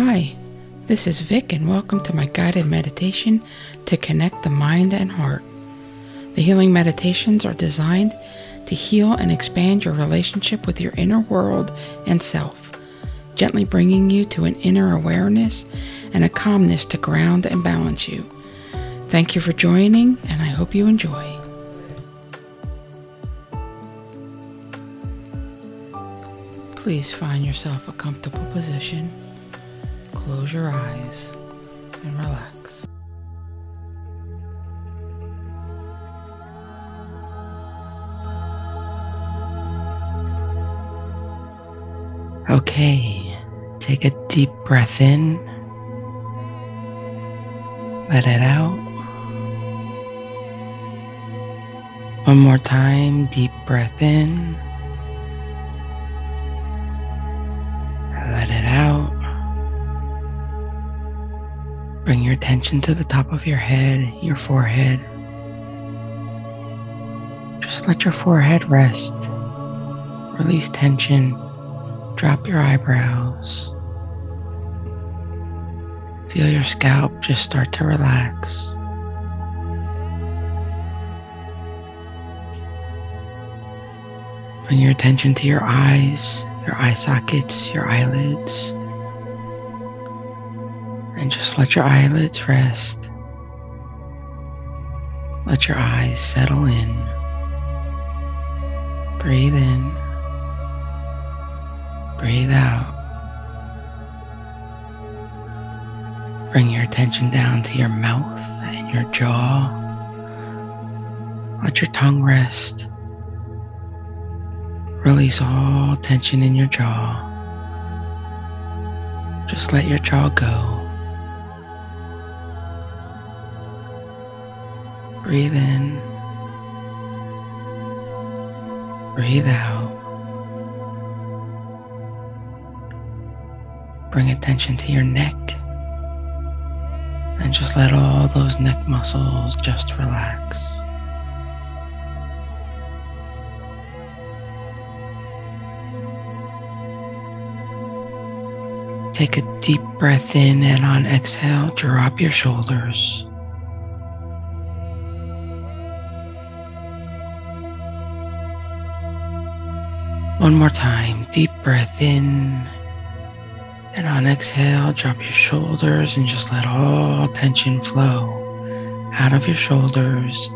Hi, this is Vic, and welcome to my guided meditation to connect the mind and heart. The healing meditations are designed to heal and expand your relationship with your inner world and self, gently bringing you to an inner awareness and a calmness to ground and balance you. Thank you for joining, and I hope you enjoy. Please find yourself a comfortable position. Close your eyes and relax. Okay, take a deep breath in. Let it out. One more time, deep breath in. Bring your attention to the top of your head, your forehead. Just let your forehead rest. Release tension. Drop your eyebrows. Feel your scalp just start to relax. Bring your attention to your eyes, your eye sockets, your eyelids. And just let your eyelids rest. Let your eyes settle in. Breathe in. Breathe out. Bring your attention down to your mouth and your jaw. Let your tongue rest. Release all tension in your jaw. Just let your jaw go. Breathe in. Breathe out. Bring attention to your neck and just let all those neck muscles just relax. Take a deep breath in and on exhale, drop your shoulders. One more time, deep breath in and on exhale, drop your shoulders and just let all tension flow out of your shoulders,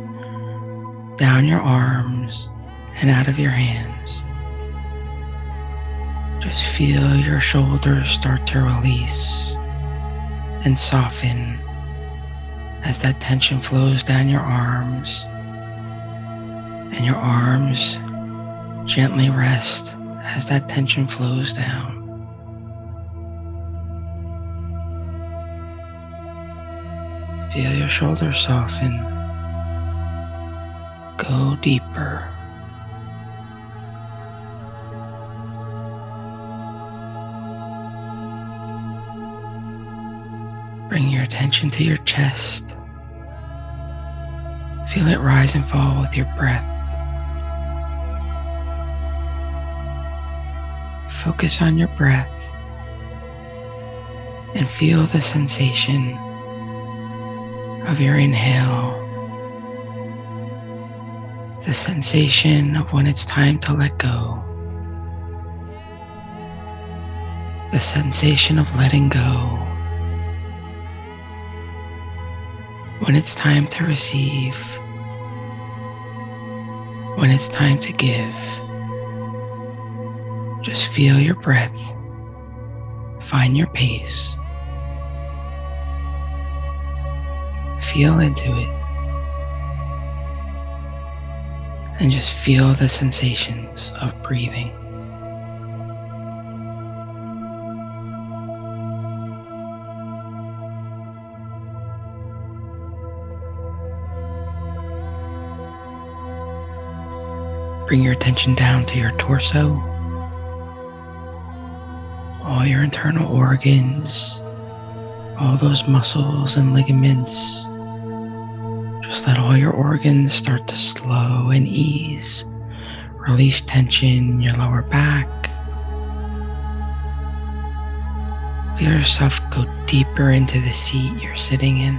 down your arms, and out of your hands. Just feel your shoulders start to release and soften as that tension flows down your arms, and your arms gently rest as that tension flows down. Feel your shoulders soften. Go deeper. Bring your attention to your chest. Feel it rise and fall with your breath. Focus on your breath and feel the sensation of your inhale, the sensation of when it's time to let go, the sensation of letting go, when it's time to receive, when it's time to give. Just feel your breath, find your pace. feel into it. And just feel the sensations of breathing. Bring your attention down to your torso, all your internal organs, all those muscles and ligaments just let all your organs start to slow and ease. Release tension in your lower back. Feel yourself go deeper into the seat you're sitting in.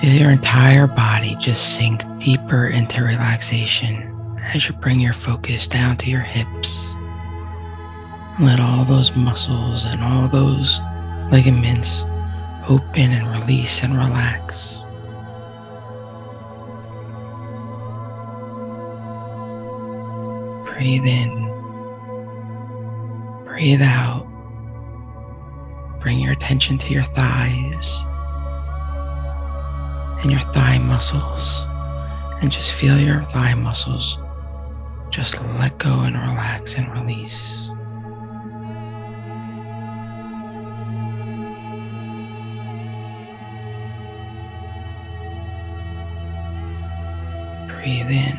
Feel your entire body just sink deeper into relaxation as you bring your focus down to your hips. Let all those muscles and all those ligaments open and release and relax. Breathe in, breathe out. Bring your attention to your thighs and your thigh muscles, and just feel your thigh muscles just let go and relax and release. Breathe in,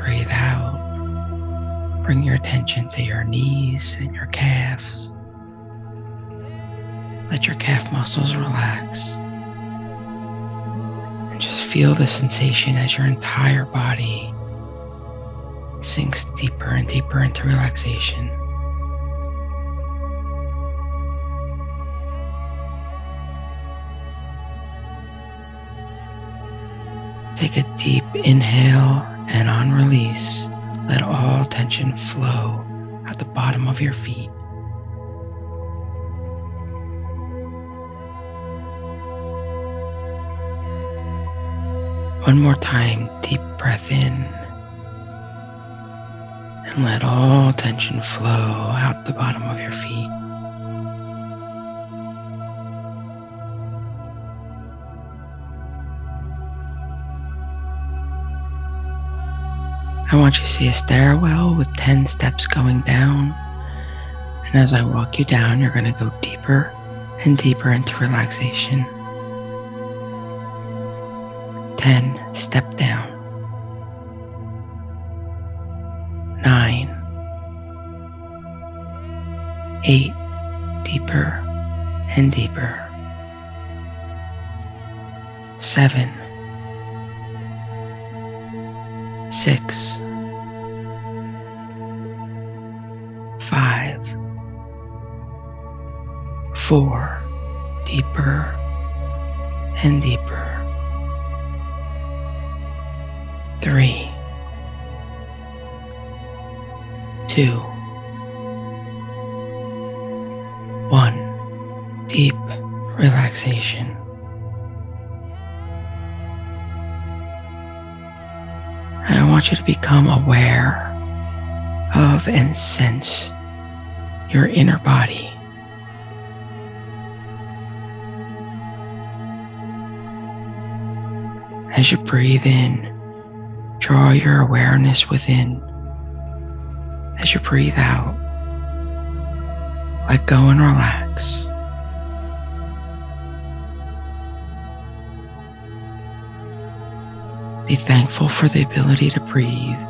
breathe out. Bring your attention to your knees and your calves. Let your calf muscles relax. And just feel the sensation as your entire body sinks deeper and deeper into relaxation. Take a deep inhale and on release, let all tension flow at the bottom of your feet. One more time, deep breath in. And let all tension flow out the bottom of your feet. I want you to see a stairwell with 10 steps going down. And as I walk you down, you're going to go deeper and deeper into relaxation. 10, step down. 8, deeper and deeper. 7, six, five, four, deeper and deeper, three, two, deep relaxation. I want you to become aware of and sense your inner body. As you breathe in, draw your awareness within. As you breathe out, let go and relax. Be thankful for the ability to breathe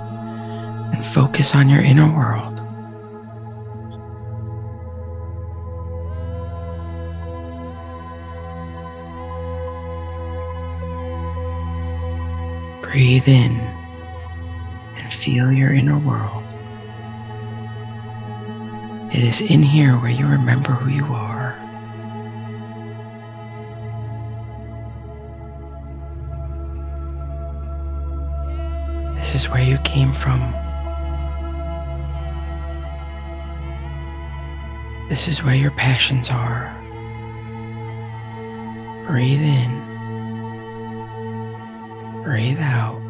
and focus on your inner world. Breathe in and feel your inner world. It is in here where you remember who you are. Where you came from. This is where your passions are. Breathe in, breathe out,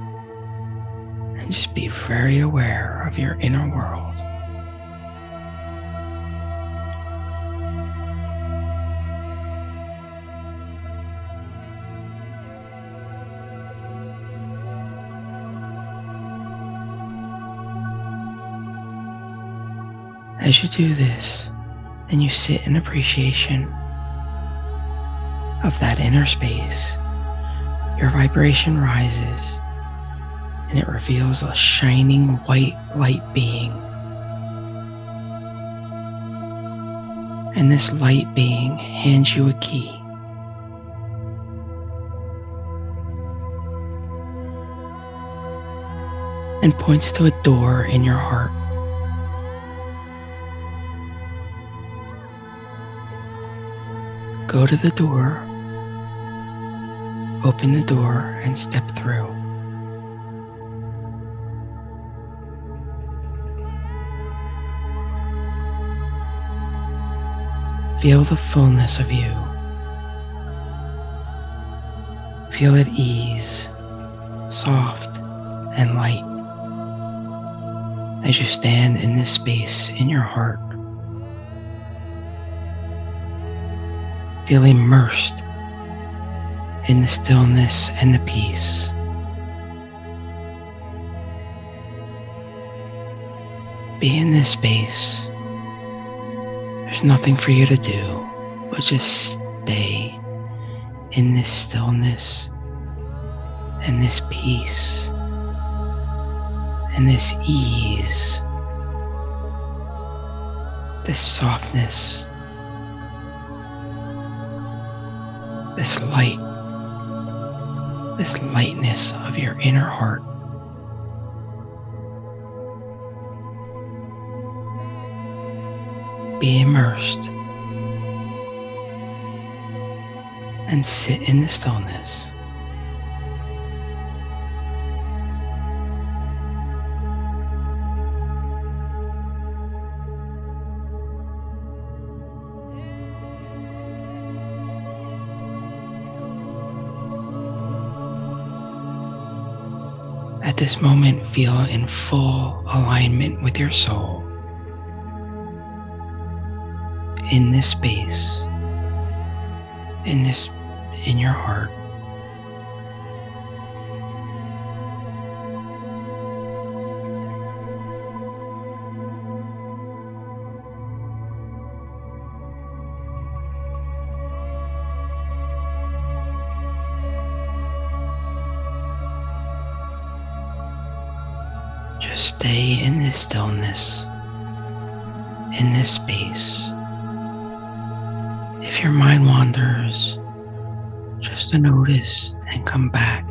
and just be very aware of your inner world. As you do this and you sit in appreciation of that inner space, your vibration rises and it reveals a shining white light being. And this light being hands you a key. and points to a door in your heart. Go to the door, open the door, and step through. Feel the fullness of you. Feel at ease, soft and light as you stand in this space in your heart. Feel immersed in the stillness and the peace. Be in this space. There's nothing for you to do but just stay in this stillness and this peace and this ease, this softness, this light, this lightness of your inner heart. Be immersed and sit in the stillness. At this moment, feel in full alignment with your soul. In this space, in this in your heart. To notice and come back.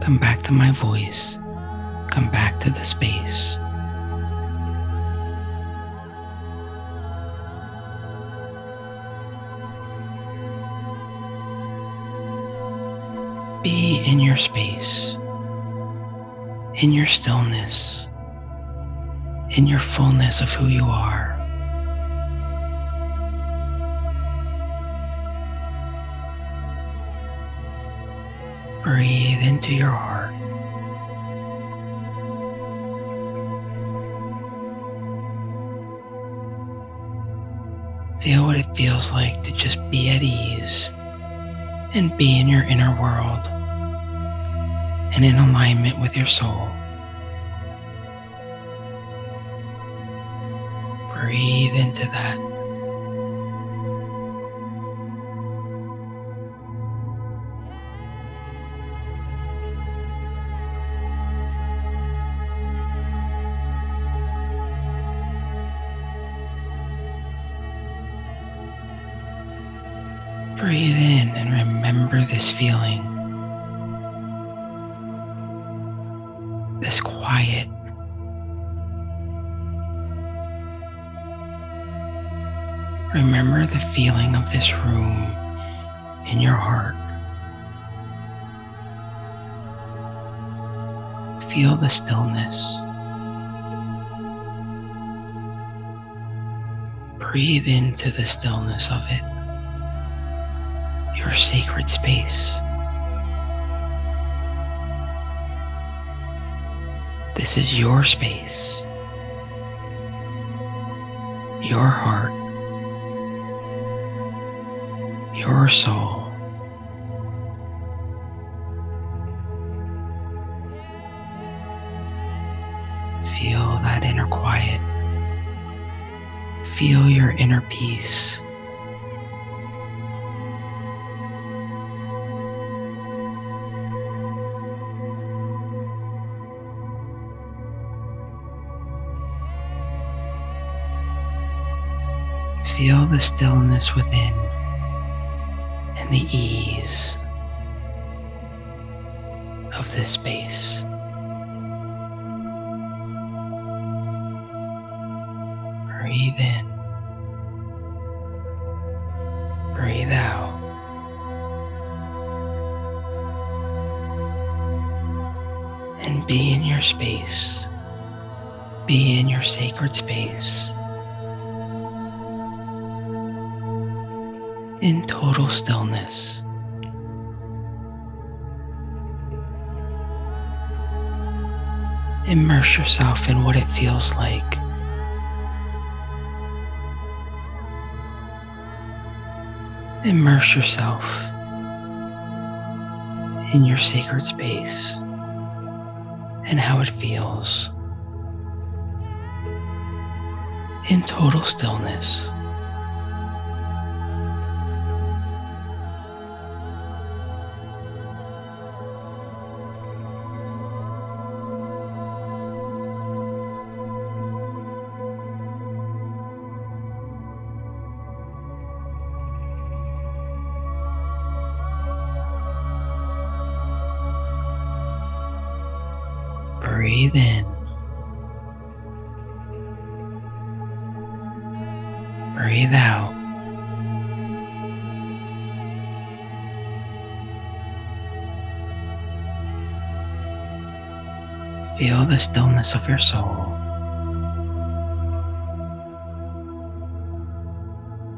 Come back to my voice. Come back to the space. Be in your space, in your stillness, in your fullness of who you are. Breathe into your heart. Feel what it feels like to just be at ease and be in your inner world and in alignment with your soul. Breathe into that. Remember this feeling. This quiet. Remember the feeling of this room in your heart. Feel the stillness. Breathe into the stillness of it your sacred space. This is your space, your heart, your soul. Feel that inner quiet. Feel your inner peace. Feel the stillness within and the ease of this space. Breathe in, breathe out. And be in your space, be in your sacred space. In total stillness. Immerse yourself in what it feels like Immerse yourself in your sacred space and how it feels in total stillness. Breathe in. Breathe out. Feel the stillness of your soul.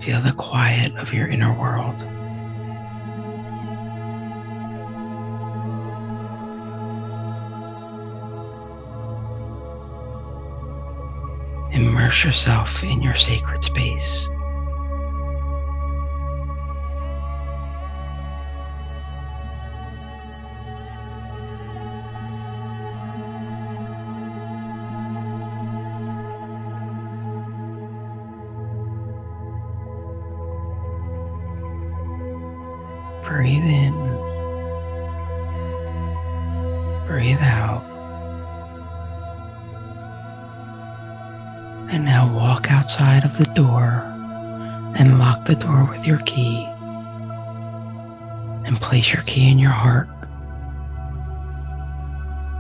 Feel the quiet of your inner world. Immerse yourself in your sacred space. Outside of the door and lock the door with your key. And place your key in your heart,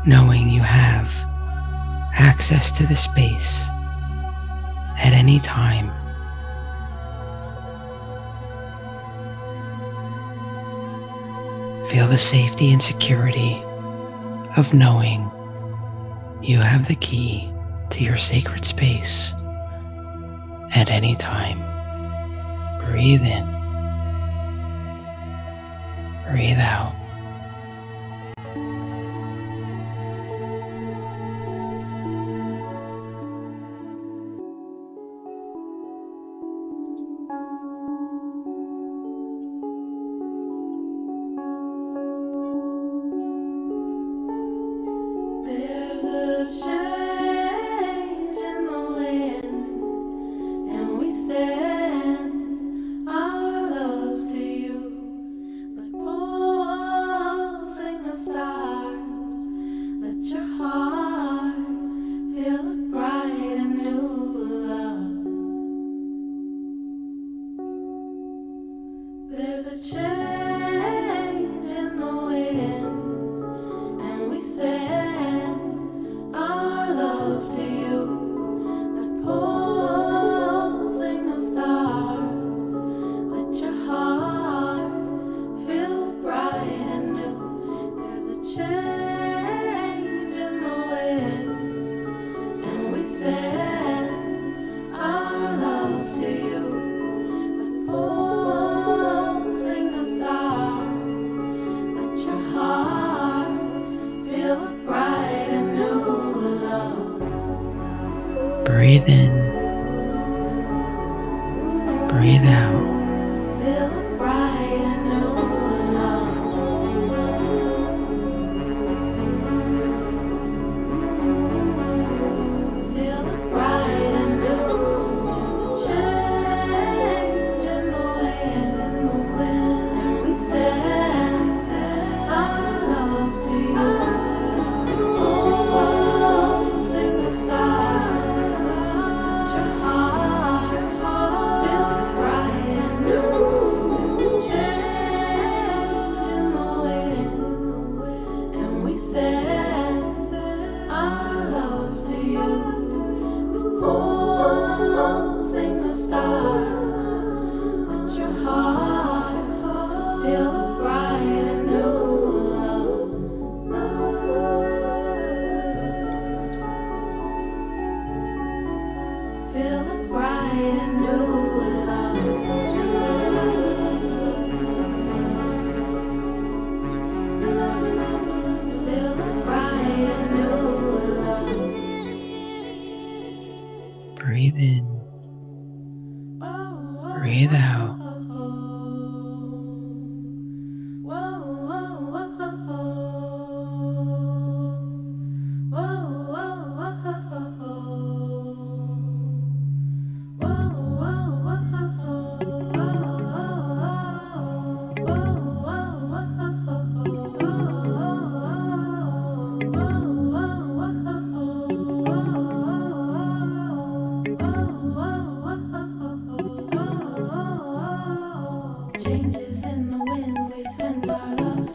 knowing you have access to the space at any time. Feel the safety and security of knowing you have the key to your sacred space at any time. Breathe in, breathe out. Breathe out.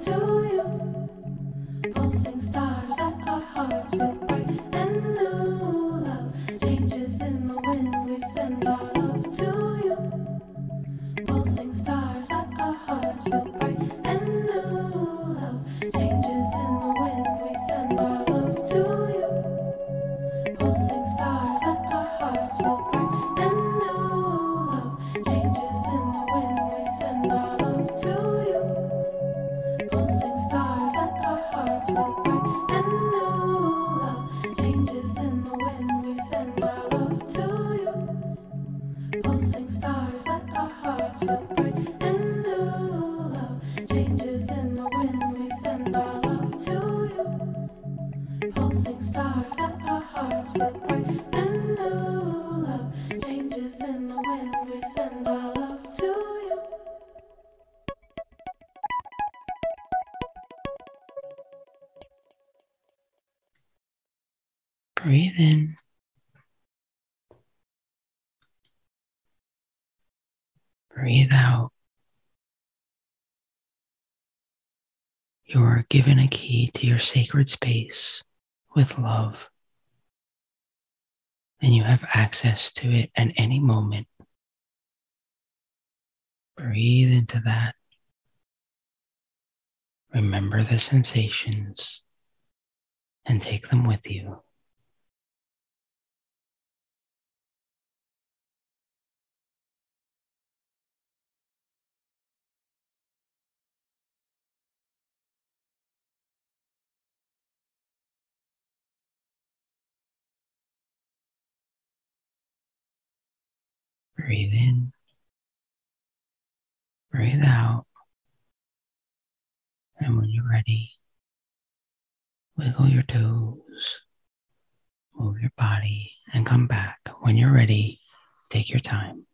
Two. Breathe in. Breathe out. You are given a key to your sacred space with love, and you have access to it at any moment. Breathe into that. Remember the sensations and take them with you. Breathe in. Breathe out. And when you're ready, wiggle your toes, move your body, and come back. When you're ready, take your time.